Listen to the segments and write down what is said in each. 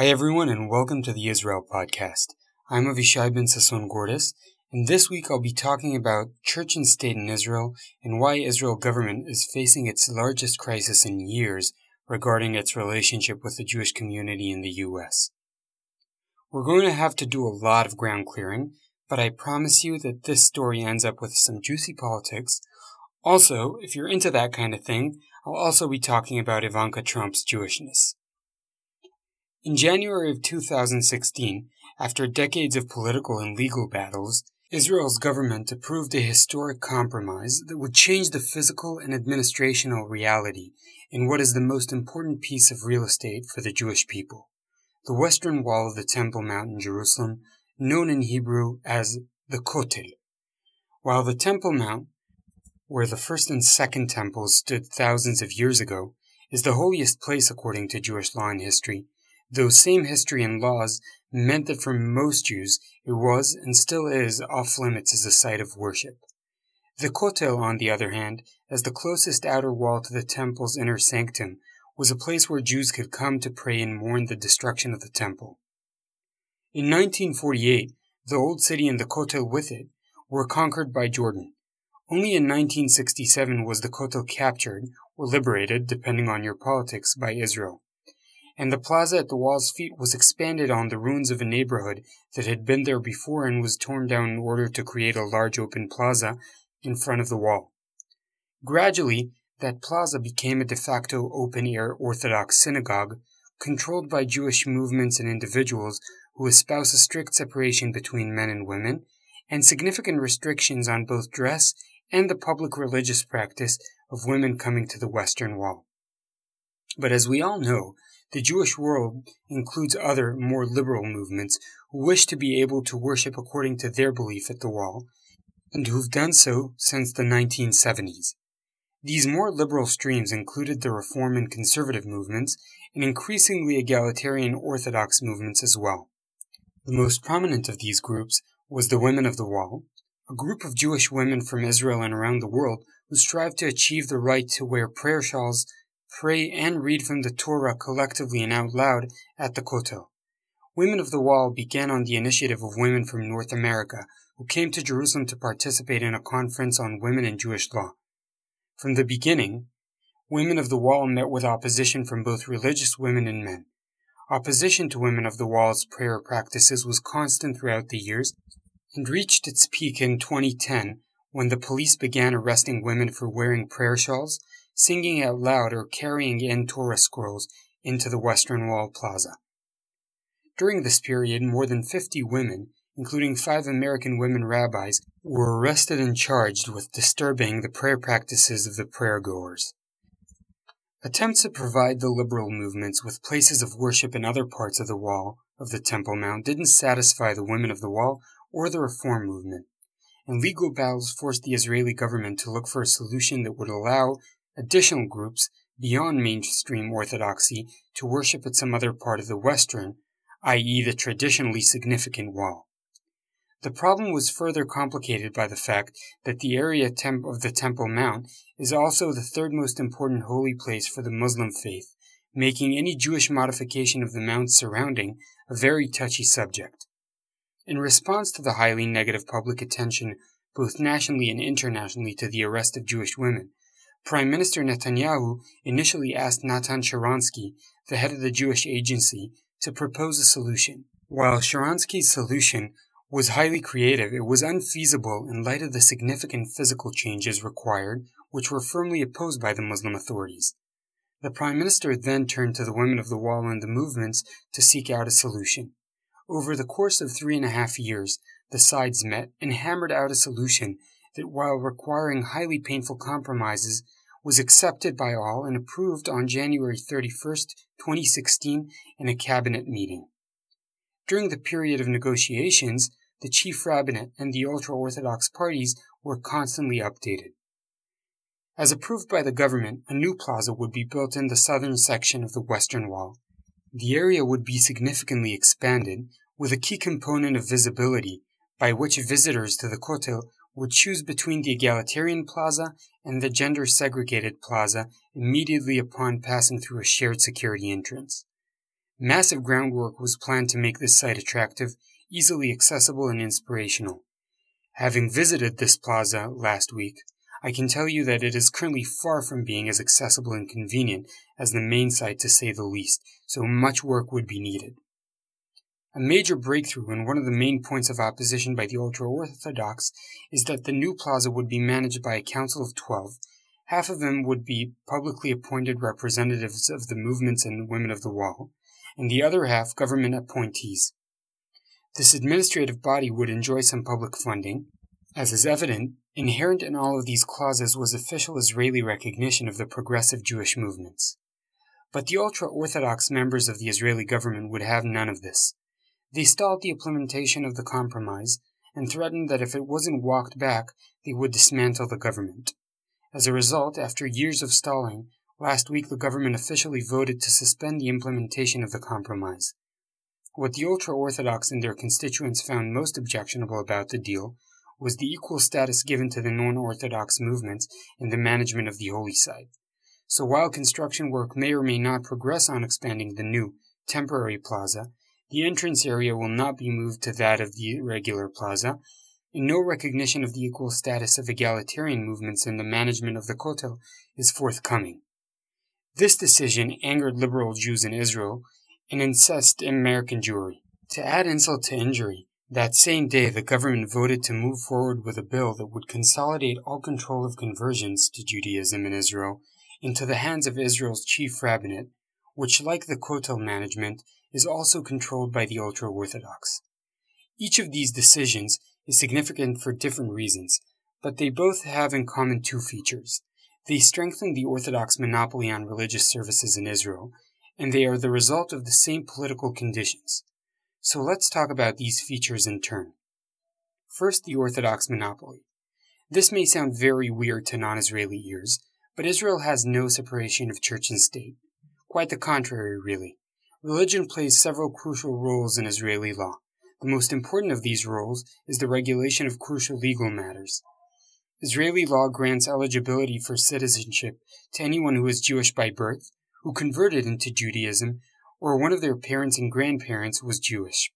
Hi everyone and welcome to the Israel Podcast. I'm Avishai Ben Sasson Gordis, and this week I'll be talking about church and state in Israel and why Israel government is facing its largest crisis in years regarding its relationship with the Jewish community in the US. We're going to have to do a lot of ground clearing, but I promise you that this story ends up with some juicy politics. Also, if you're into that kind of thing, I'll also be talking about Ivanka Trump's Jewishness. In January of 2016, after decades of political and legal battles, Israel's government approved a historic compromise that would change the physical and administrational reality in what is the most important piece of real estate for the Jewish people the western wall of the Temple Mount in Jerusalem, known in Hebrew as the Kotel. While the Temple Mount, where the first and second temples stood thousands of years ago, is the holiest place according to Jewish law and history, those same history and laws meant that for most Jews it was and still is off limits as a site of worship. The Kotel, on the other hand, as the closest outer wall to the temple's inner sanctum, was a place where Jews could come to pray and mourn the destruction of the temple. In 1948, the old city and the Kotel with it were conquered by Jordan. Only in 1967 was the Kotel captured, or liberated, depending on your politics, by Israel and the plaza at the wall's feet was expanded on the ruins of a neighborhood that had been there before and was torn down in order to create a large open plaza in front of the wall. Gradually, that plaza became a de facto open air Orthodox synagogue controlled by Jewish movements and individuals who espouse a strict separation between men and women and significant restrictions on both dress and the public religious practice of women coming to the Western Wall. But as we all know, the Jewish world includes other, more liberal movements who wish to be able to worship according to their belief at the wall, and who've done so since the 1970s. These more liberal streams included the Reform and Conservative movements, and increasingly egalitarian Orthodox movements as well. The most prominent of these groups was the Women of the Wall, a group of Jewish women from Israel and around the world who strive to achieve the right to wear prayer shawls pray, and read from the Torah collectively and out loud at the Kotel. Women of the Wall began on the initiative of women from North America who came to Jerusalem to participate in a conference on women and Jewish law. From the beginning, Women of the Wall met with opposition from both religious women and men. Opposition to Women of the Wall's prayer practices was constant throughout the years and reached its peak in 2010 when the police began arresting women for wearing prayer shawls singing out loud or carrying in Torah scrolls into the Western Wall Plaza. During this period, more than 50 women, including five American women rabbis, were arrested and charged with disturbing the prayer practices of the prayer goers. Attempts to provide the liberal movements with places of worship in other parts of the wall of the Temple Mount didn't satisfy the women of the wall or the reform movement, and legal battles forced the Israeli government to look for a solution that would allow additional groups beyond mainstream orthodoxy to worship at some other part of the Western, i.e., the traditionally significant wall. The problem was further complicated by the fact that the area temp- of the Temple Mount is also the third most important holy place for the Muslim faith, making any Jewish modification of the Mount's surrounding a very touchy subject. In response to the highly negative public attention, both nationally and internationally, to the arrest of Jewish women, Prime Minister Netanyahu initially asked Natan Sharansky, the head of the Jewish Agency, to propose a solution. While Sharansky's solution was highly creative, it was unfeasible in light of the significant physical changes required, which were firmly opposed by the Muslim authorities. The Prime Minister then turned to the women of the Wall and the movements to seek out a solution. Over the course of three and a half years, the sides met and hammered out a solution that while requiring highly painful compromises, was accepted by all and approved on January 31, 2016, in a cabinet meeting. During the period of negotiations, the chief rabbinate and the ultra Orthodox parties were constantly updated. As approved by the government, a new plaza would be built in the southern section of the western wall. The area would be significantly expanded, with a key component of visibility by which visitors to the Kotel would choose between the egalitarian plaza and the gender segregated plaza immediately upon passing through a shared security entrance. Massive groundwork was planned to make this site attractive, easily accessible, and inspirational. Having visited this plaza last week, I can tell you that it is currently far from being as accessible and convenient as the main site to say the least, so much work would be needed. A major breakthrough and one of the main points of opposition by the ultra-Orthodox is that the new plaza would be managed by a council of 12. Half of them would be publicly appointed representatives of the movements and women of the wall, and the other half government appointees. This administrative body would enjoy some public funding. As is evident, inherent in all of these clauses was official Israeli recognition of the progressive Jewish movements. But the ultra Orthodox members of the Israeli government would have none of this. They stalled the implementation of the compromise and threatened that if it wasn't walked back, they would dismantle the government. As a result, after years of stalling, last week the government officially voted to suspend the implementation of the compromise. What the ultra Orthodox and their constituents found most objectionable about the deal was the equal status given to the non Orthodox movements in the management of the holy site. So while construction work may or may not progress on expanding the new, temporary plaza, the entrance area will not be moved to that of the regular plaza, and no recognition of the equal status of egalitarian movements in the management of the Kotel is forthcoming. This decision angered liberal Jews in Israel and incensed American Jewry. To add insult to injury, that same day the government voted to move forward with a bill that would consolidate all control of conversions to Judaism in Israel into the hands of Israel's chief rabbinate, which, like the Kotel management, is also controlled by the ultra Orthodox. Each of these decisions is significant for different reasons, but they both have in common two features. They strengthen the Orthodox monopoly on religious services in Israel and they are the result of the same political conditions. So let's talk about these features in turn. First, the Orthodox monopoly. This may sound very weird to non Israeli ears, but Israel has no separation of church and state. Quite the contrary, really. Religion plays several crucial roles in Israeli law. The most important of these roles is the regulation of crucial legal matters. Israeli law grants eligibility for citizenship to anyone who is Jewish by birth, who converted into Judaism, or one of their parents and grandparents was Jewish.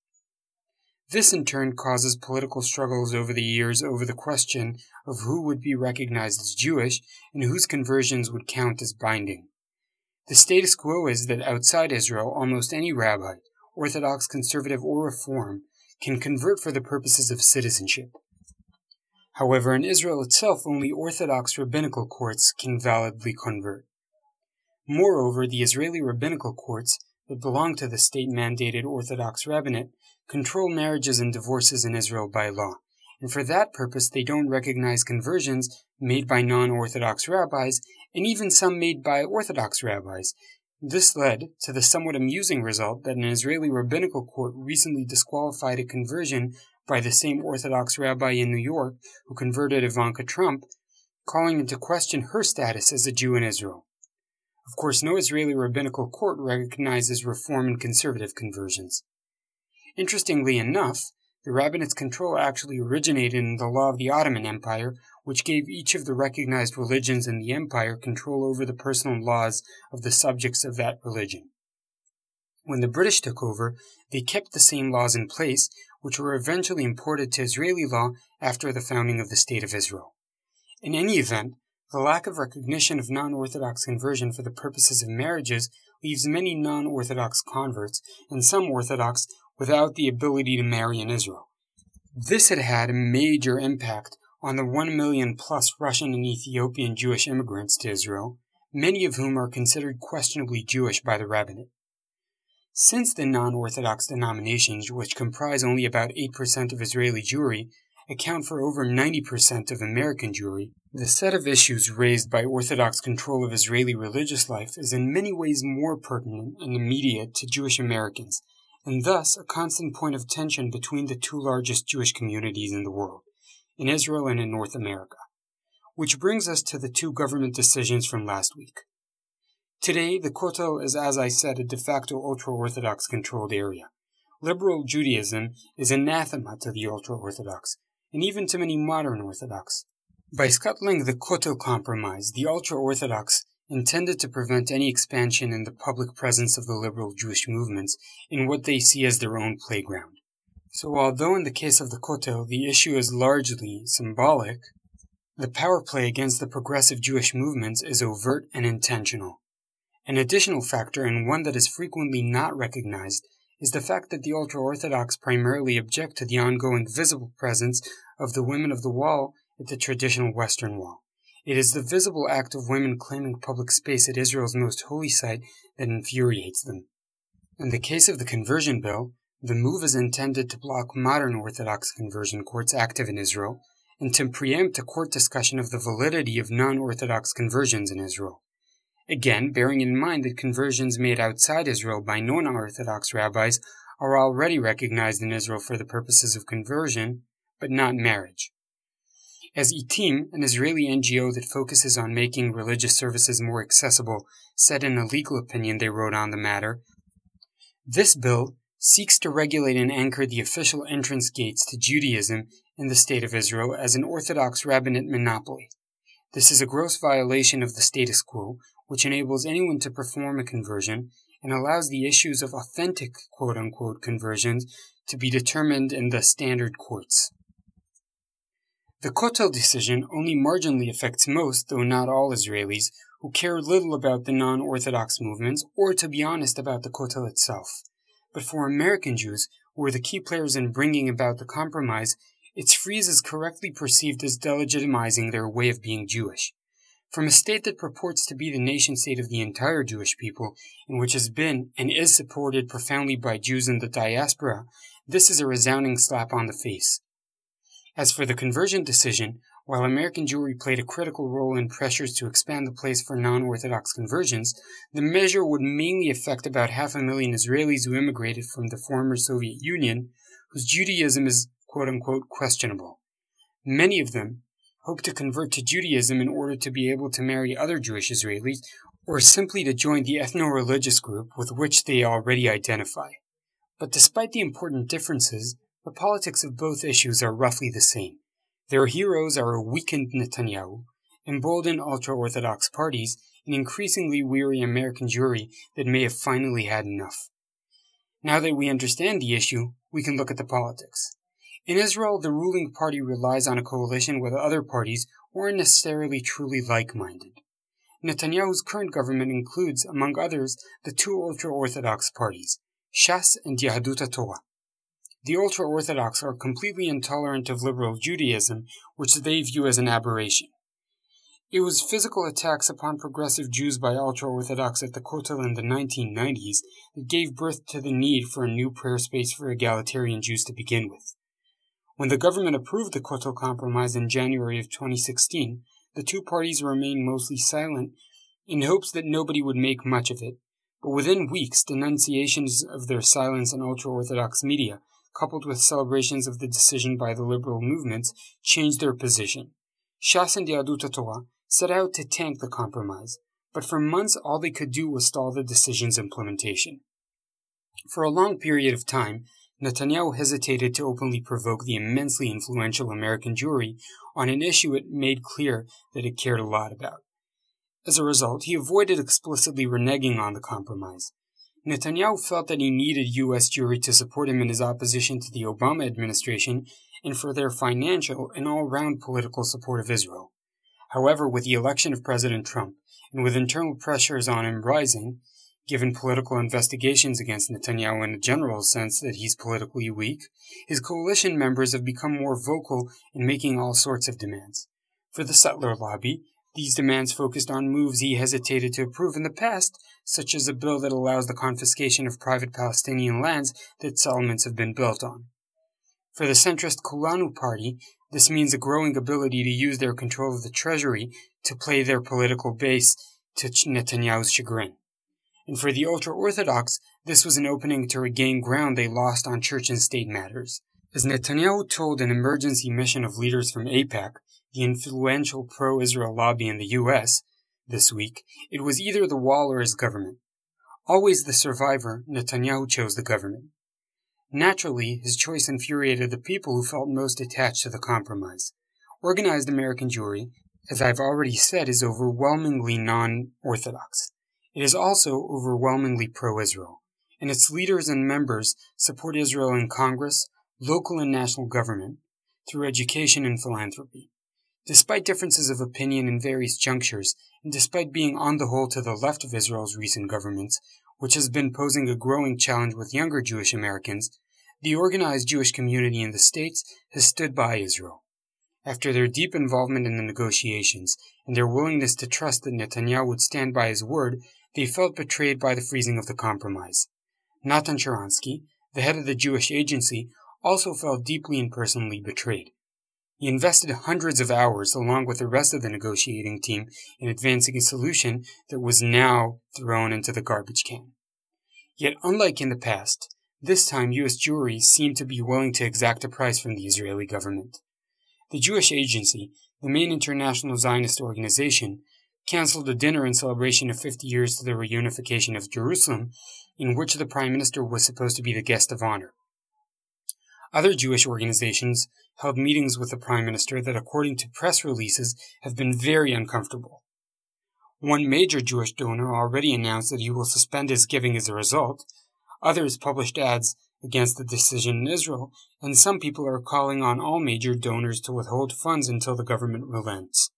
This in turn causes political struggles over the years over the question of who would be recognized as Jewish and whose conversions would count as binding. The status quo is that outside Israel, almost any rabbi, Orthodox, conservative, or Reform, can convert for the purposes of citizenship. However, in Israel itself, only Orthodox rabbinical courts can validly convert. Moreover, the Israeli rabbinical courts, that belong to the state mandated Orthodox rabbinate, control marriages and divorces in Israel by law, and for that purpose they don't recognize conversions made by non Orthodox rabbis, and even some made by Orthodox rabbis. This led to the somewhat amusing result that an Israeli rabbinical court recently disqualified a conversion by the same Orthodox rabbi in New York who converted Ivanka Trump, calling into question her status as a Jew in Israel. Of course, no Israeli rabbinical court recognizes Reform and conservative conversions. Interestingly enough, the rabbinate's control actually originated in the law of the Ottoman Empire, which gave each of the recognized religions in the empire control over the personal laws of the subjects of that religion. When the British took over, they kept the same laws in place, which were eventually imported to Israeli law after the founding of the State of Israel. In any event, the lack of recognition of non Orthodox conversion for the purposes of marriages leaves many non Orthodox converts and some Orthodox without the ability to marry in Israel. This had had a major impact on the 1 million plus Russian and Ethiopian Jewish immigrants to Israel, many of whom are considered questionably Jewish by the rabbinate. Since the non Orthodox denominations, which comprise only about 8% of Israeli Jewry, account for over 90% of American Jewry, the set of issues raised by Orthodox control of Israeli religious life is in many ways more pertinent and immediate to Jewish Americans, and thus a constant point of tension between the two largest Jewish communities in the world, in Israel and in North America. Which brings us to the two government decisions from last week. Today, the Kotel is, as I said, a de facto ultra Orthodox controlled area. Liberal Judaism is anathema to the ultra Orthodox, and even to many modern Orthodox. By scuttling the Kotel Compromise, the ultra Orthodox intended to prevent any expansion in the public presence of the liberal Jewish movements in what they see as their own playground. So, although in the case of the Kotel the issue is largely symbolic, the power play against the progressive Jewish movements is overt and intentional. An additional factor, and one that is frequently not recognized, is the fact that the ultra Orthodox primarily object to the ongoing visible presence of the women of the wall at the traditional Western Wall. It is the visible act of women claiming public space at Israel's most holy site that infuriates them. In the case of the conversion bill, the move is intended to block modern Orthodox conversion courts active in Israel and to preempt a court discussion of the validity of non Orthodox conversions in Israel. Again, bearing in mind that conversions made outside Israel by non Orthodox rabbis are already recognized in Israel for the purposes of conversion, but not marriage. As ITIM, an Israeli NGO that focuses on making religious services more accessible, said in a legal opinion they wrote on the matter, this bill seeks to regulate and anchor the official entrance gates to Judaism in the State of Israel as an Orthodox rabbinate monopoly. This is a gross violation of the status quo, which enables anyone to perform a conversion and allows the issues of authentic quote unquote conversions to be determined in the standard courts. The Kotel decision only marginally affects most, though not all, Israelis who care little about the non Orthodox movements or, to be honest, about the Kotel itself. But for American Jews, who were the key players in bringing about the compromise, its freeze is correctly perceived as delegitimizing their way of being Jewish. From a state that purports to be the nation state of the entire Jewish people, and which has been and is supported profoundly by Jews in the diaspora, this is a resounding slap on the face. As for the conversion decision, while American Jewry played a critical role in pressures to expand the place for non-Orthodox conversions, the measure would mainly affect about half a million Israelis who immigrated from the former Soviet Union, whose Judaism is quote-unquote questionable. Many of them hope to convert to Judaism in order to be able to marry other Jewish Israelis or simply to join the ethno-religious group with which they already identify. But despite the important differences, the politics of both issues are roughly the same. Their heroes are a weakened Netanyahu, emboldened ultra Orthodox parties, an increasingly weary American Jewry that may have finally had enough. Now that we understand the issue, we can look at the politics. In Israel, the ruling party relies on a coalition with other parties who aren't necessarily truly like minded. Netanyahu's current government includes, among others, the two ultra Orthodox parties, Shas and Yahadut Torah. The ultra Orthodox are completely intolerant of liberal Judaism, which they view as an aberration. It was physical attacks upon progressive Jews by ultra Orthodox at the Kotel in the 1990s that gave birth to the need for a new prayer space for egalitarian Jews to begin with. When the government approved the Kotel Compromise in January of 2016, the two parties remained mostly silent in hopes that nobody would make much of it. But within weeks, denunciations of their silence in ultra Orthodox media coupled with celebrations of the decision by the liberal movements, changed their position. Shas and set out to tank the compromise, but for months all they could do was stall the decision's implementation. For a long period of time, Netanyahu hesitated to openly provoke the immensely influential American Jewry on an issue it made clear that it cared a lot about. As a result, he avoided explicitly reneging on the compromise, Netanyahu felt that he needed U.S. Jewry to support him in his opposition to the Obama administration and for their financial and all round political support of Israel. However, with the election of President Trump and with internal pressures on him rising, given political investigations against Netanyahu in a general sense that he's politically weak, his coalition members have become more vocal in making all sorts of demands. For the settler lobby, these demands focused on moves he hesitated to approve in the past, such as a bill that allows the confiscation of private Palestinian lands that settlements have been built on. For the centrist Kulanu party, this means a growing ability to use their control of the treasury to play their political base to Netanyahu's chagrin. And for the ultra Orthodox, this was an opening to regain ground they lost on church and state matters. As Netanyahu told an emergency mission of leaders from AIPAC, the influential pro Israel lobby in the US this week, it was either the wall or his government. Always the survivor, Netanyahu chose the government. Naturally, his choice infuriated the people who felt most attached to the compromise. Organized American Jewry, as I've already said, is overwhelmingly non Orthodox. It is also overwhelmingly pro Israel, and its leaders and members support Israel in Congress, local and national government, through education and philanthropy. Despite differences of opinion in various junctures, and despite being on the whole to the left of Israel's recent governments, which has been posing a growing challenge with younger Jewish Americans, the organized Jewish community in the States has stood by Israel. After their deep involvement in the negotiations and their willingness to trust that Netanyahu would stand by his word, they felt betrayed by the freezing of the compromise. Natan Sharansky, the head of the Jewish Agency, also felt deeply and personally betrayed. He invested hundreds of hours, along with the rest of the negotiating team, in advancing a solution that was now thrown into the garbage can. Yet, unlike in the past, this time U.S. Jewry seemed to be willing to exact a price from the Israeli government. The Jewish Agency, the main international Zionist organization, canceled a dinner in celebration of 50 years to the reunification of Jerusalem, in which the Prime Minister was supposed to be the guest of honor. Other Jewish organizations held meetings with the Prime Minister that, according to press releases, have been very uncomfortable. One major Jewish donor already announced that he will suspend his giving as a result. Others published ads against the decision in Israel, and some people are calling on all major donors to withhold funds until the government relents.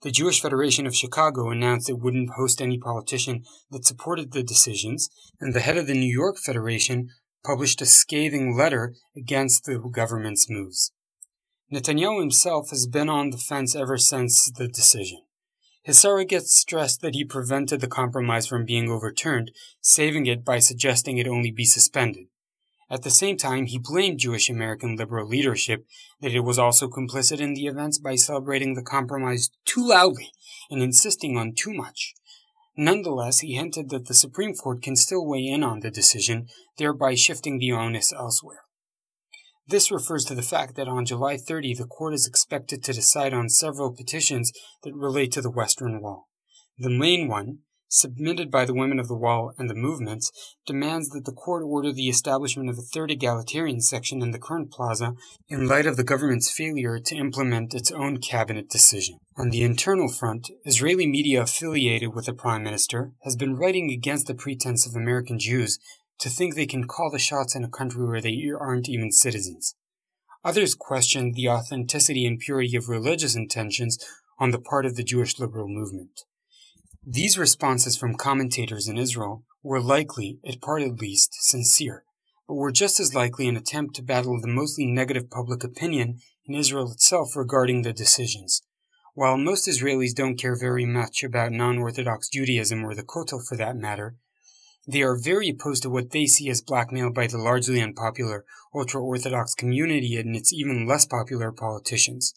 The Jewish Federation of Chicago announced it wouldn't host any politician that supported the decisions, and the head of the New York Federation published a scathing letter against the government's moves. Netanyahu himself has been on the fence ever since the decision. His surrogates stressed that he prevented the compromise from being overturned, saving it by suggesting it only be suspended. At the same time, he blamed Jewish American liberal leadership that it was also complicit in the events by celebrating the compromise too loudly and insisting on too much. Nonetheless, he hinted that the Supreme Court can still weigh in on the decision, thereby shifting the onus elsewhere. This refers to the fact that on July 30, the court is expected to decide on several petitions that relate to the Western Wall. The main one, submitted by the women of the wall and the movements, demands that the court order the establishment of a third egalitarian section in the current plaza in light of the government's failure to implement its own cabinet decision. On the internal front, Israeli media affiliated with the prime minister has been writing against the pretense of American Jews to think they can call the shots in a country where they aren't even citizens. Others question the authenticity and purity of religious intentions on the part of the Jewish liberal movement. These responses from commentators in Israel were likely, at part at least, sincere, but were just as likely an attempt to battle the mostly negative public opinion in Israel itself regarding the decisions. While most Israelis don't care very much about non Orthodox Judaism or the Kotel for that matter, they are very opposed to what they see as blackmail by the largely unpopular ultra Orthodox community and its even less popular politicians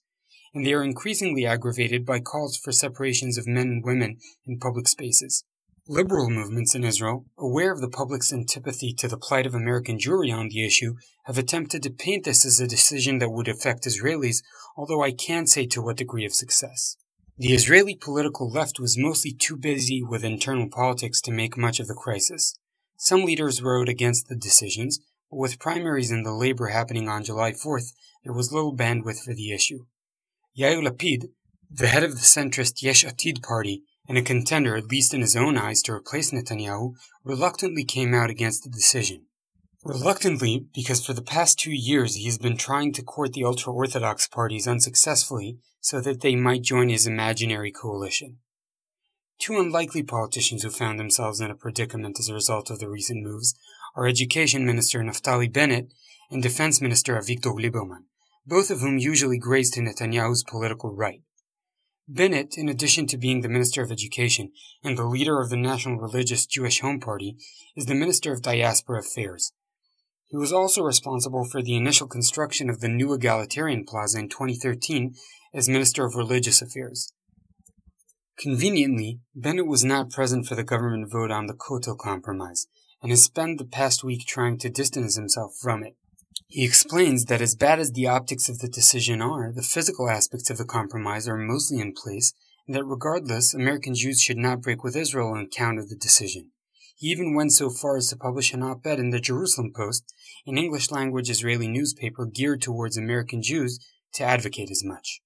and they are increasingly aggravated by calls for separations of men and women in public spaces. Liberal movements in Israel, aware of the public's antipathy to the plight of American Jewry on the issue, have attempted to paint this as a decision that would affect Israelis, although I can't say to what degree of success. The Israeli political left was mostly too busy with internal politics to make much of the crisis. Some leaders wrote against the decisions, but with primaries in the labor happening on July 4th, there was little bandwidth for the issue. Yair Lapid, the head of the centrist Yesh Atid party and a contender, at least in his own eyes, to replace Netanyahu, reluctantly came out against the decision. Reluctantly, because for the past two years he has been trying to court the ultra Orthodox parties unsuccessfully so that they might join his imaginary coalition. Two unlikely politicians who found themselves in a predicament as a result of the recent moves are Education Minister Naftali Bennett and Defense Minister Avigdor Lieberman both of whom usually grazed to Netanyahu's political right. Bennett, in addition to being the Minister of Education and the leader of the National Religious Jewish Home Party, is the Minister of Diaspora Affairs. He was also responsible for the initial construction of the new egalitarian plaza in 2013 as Minister of Religious Affairs. Conveniently, Bennett was not present for the government vote on the Kotel Compromise and has spent the past week trying to distance himself from it. He explains that as bad as the optics of the decision are, the physical aspects of the compromise are mostly in place, and that regardless, American Jews should not break with Israel on account of the decision. He even went so far as to publish an op ed in the Jerusalem Post, an English language Israeli newspaper geared towards American Jews, to advocate as much.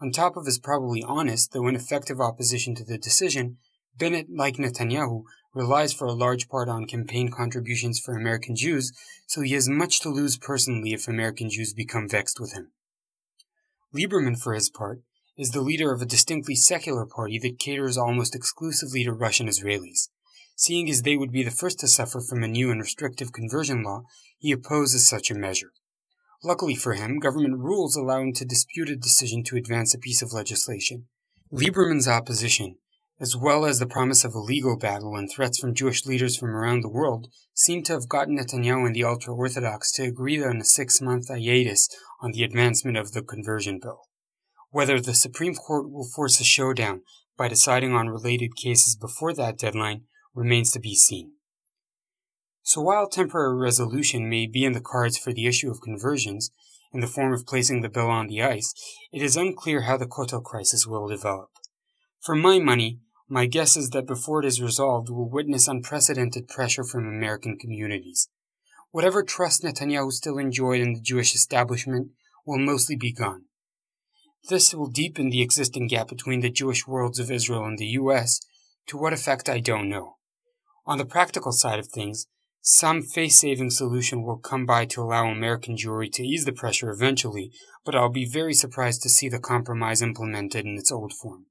On top of his probably honest, though ineffective opposition to the decision, Bennett, like Netanyahu, relies for a large part on campaign contributions for American Jews, so he has much to lose personally if American Jews become vexed with him. Lieberman, for his part, is the leader of a distinctly secular party that caters almost exclusively to Russian Israelis. Seeing as they would be the first to suffer from a new and restrictive conversion law, he opposes such a measure. Luckily for him, government rules allow him to dispute a decision to advance a piece of legislation. Lieberman's opposition, as well as the promise of a legal battle and threats from Jewish leaders from around the world, seem to have gotten Netanyahu and the ultra Orthodox to agree on a six month hiatus on the advancement of the conversion bill. Whether the Supreme Court will force a showdown by deciding on related cases before that deadline remains to be seen. So while temporary resolution may be in the cards for the issue of conversions, in the form of placing the bill on the ice, it is unclear how the Kotel crisis will develop. For my money, my guess is that before it is resolved, we'll witness unprecedented pressure from American communities. Whatever trust Netanyahu still enjoyed in the Jewish establishment will mostly be gone. This will deepen the existing gap between the Jewish worlds of Israel and the U.S. To what effect, I don't know. On the practical side of things, some face saving solution will come by to allow American Jewry to ease the pressure eventually, but I'll be very surprised to see the compromise implemented in its old form.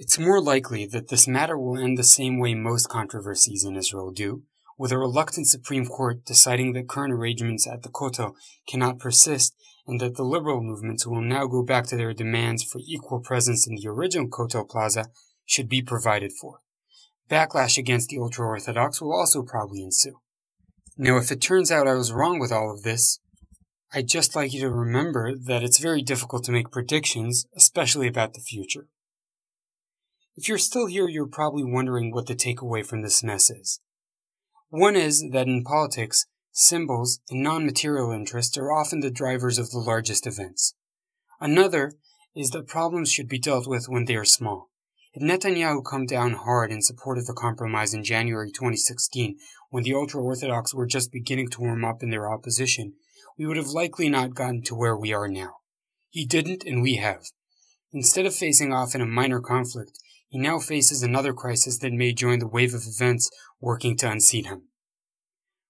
It's more likely that this matter will end the same way most controversies in Israel do, with a reluctant Supreme Court deciding that current arrangements at the Kotel cannot persist and that the liberal movements will now go back to their demands for equal presence in the original Kotel Plaza should be provided for. Backlash against the ultra Orthodox will also probably ensue. Now, if it turns out I was wrong with all of this, I'd just like you to remember that it's very difficult to make predictions, especially about the future. If you're still here, you're probably wondering what the takeaway from this mess is. One is that in politics, symbols and non material interests are often the drivers of the largest events. Another is that problems should be dealt with when they are small. Had Netanyahu come down hard in support of the compromise in January 2016, when the ultra Orthodox were just beginning to warm up in their opposition, we would have likely not gotten to where we are now. He didn't, and we have. Instead of facing off in a minor conflict, he now faces another crisis that may join the wave of events working to unseat him.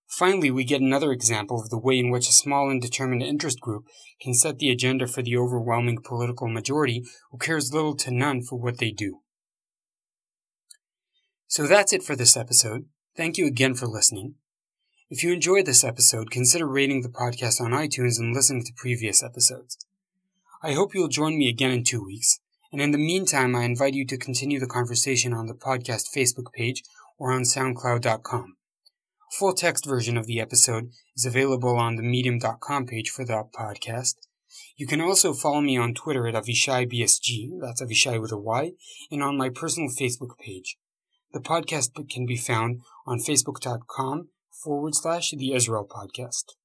Finally, we get another example of the way in which a small and determined interest group can set the agenda for the overwhelming political majority who cares little to none for what they do. So that's it for this episode. Thank you again for listening. If you enjoyed this episode, consider rating the podcast on iTunes and listening to previous episodes. I hope you'll join me again in two weeks. And in the meantime, I invite you to continue the conversation on the podcast Facebook page or on SoundCloud.com. A full text version of the episode is available on the Medium.com page for the podcast. You can also follow me on Twitter at AvishaiBSG, that's Avishai with a Y, and on my personal Facebook page. The podcast can be found on Facebook.com forward slash The Israel Podcast.